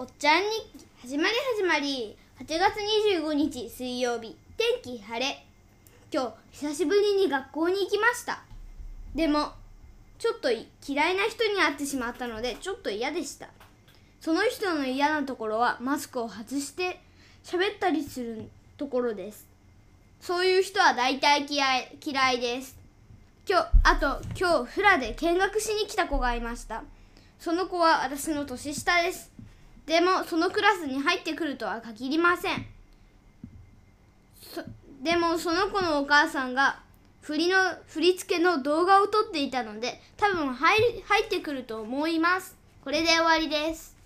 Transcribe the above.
おっちゃん日記始まり始まり8月25日水曜日天気晴れ。今日久しぶりに学校に行きました。でもちょっと嫌いな人に会ってしまったのでちょっと嫌でした。その人の嫌なところはマスクを外して喋ったりするところです。そういう人は大体嫌い嫌いです。今日あと今日フラで見学しに来た子がいました。その子は私の年下です。でもそのクラスに入ってくるとは限りません。でもその子のお母さんが振りの振り付けの動画を撮っていたので多分入入ってくると思います。これで終わりです。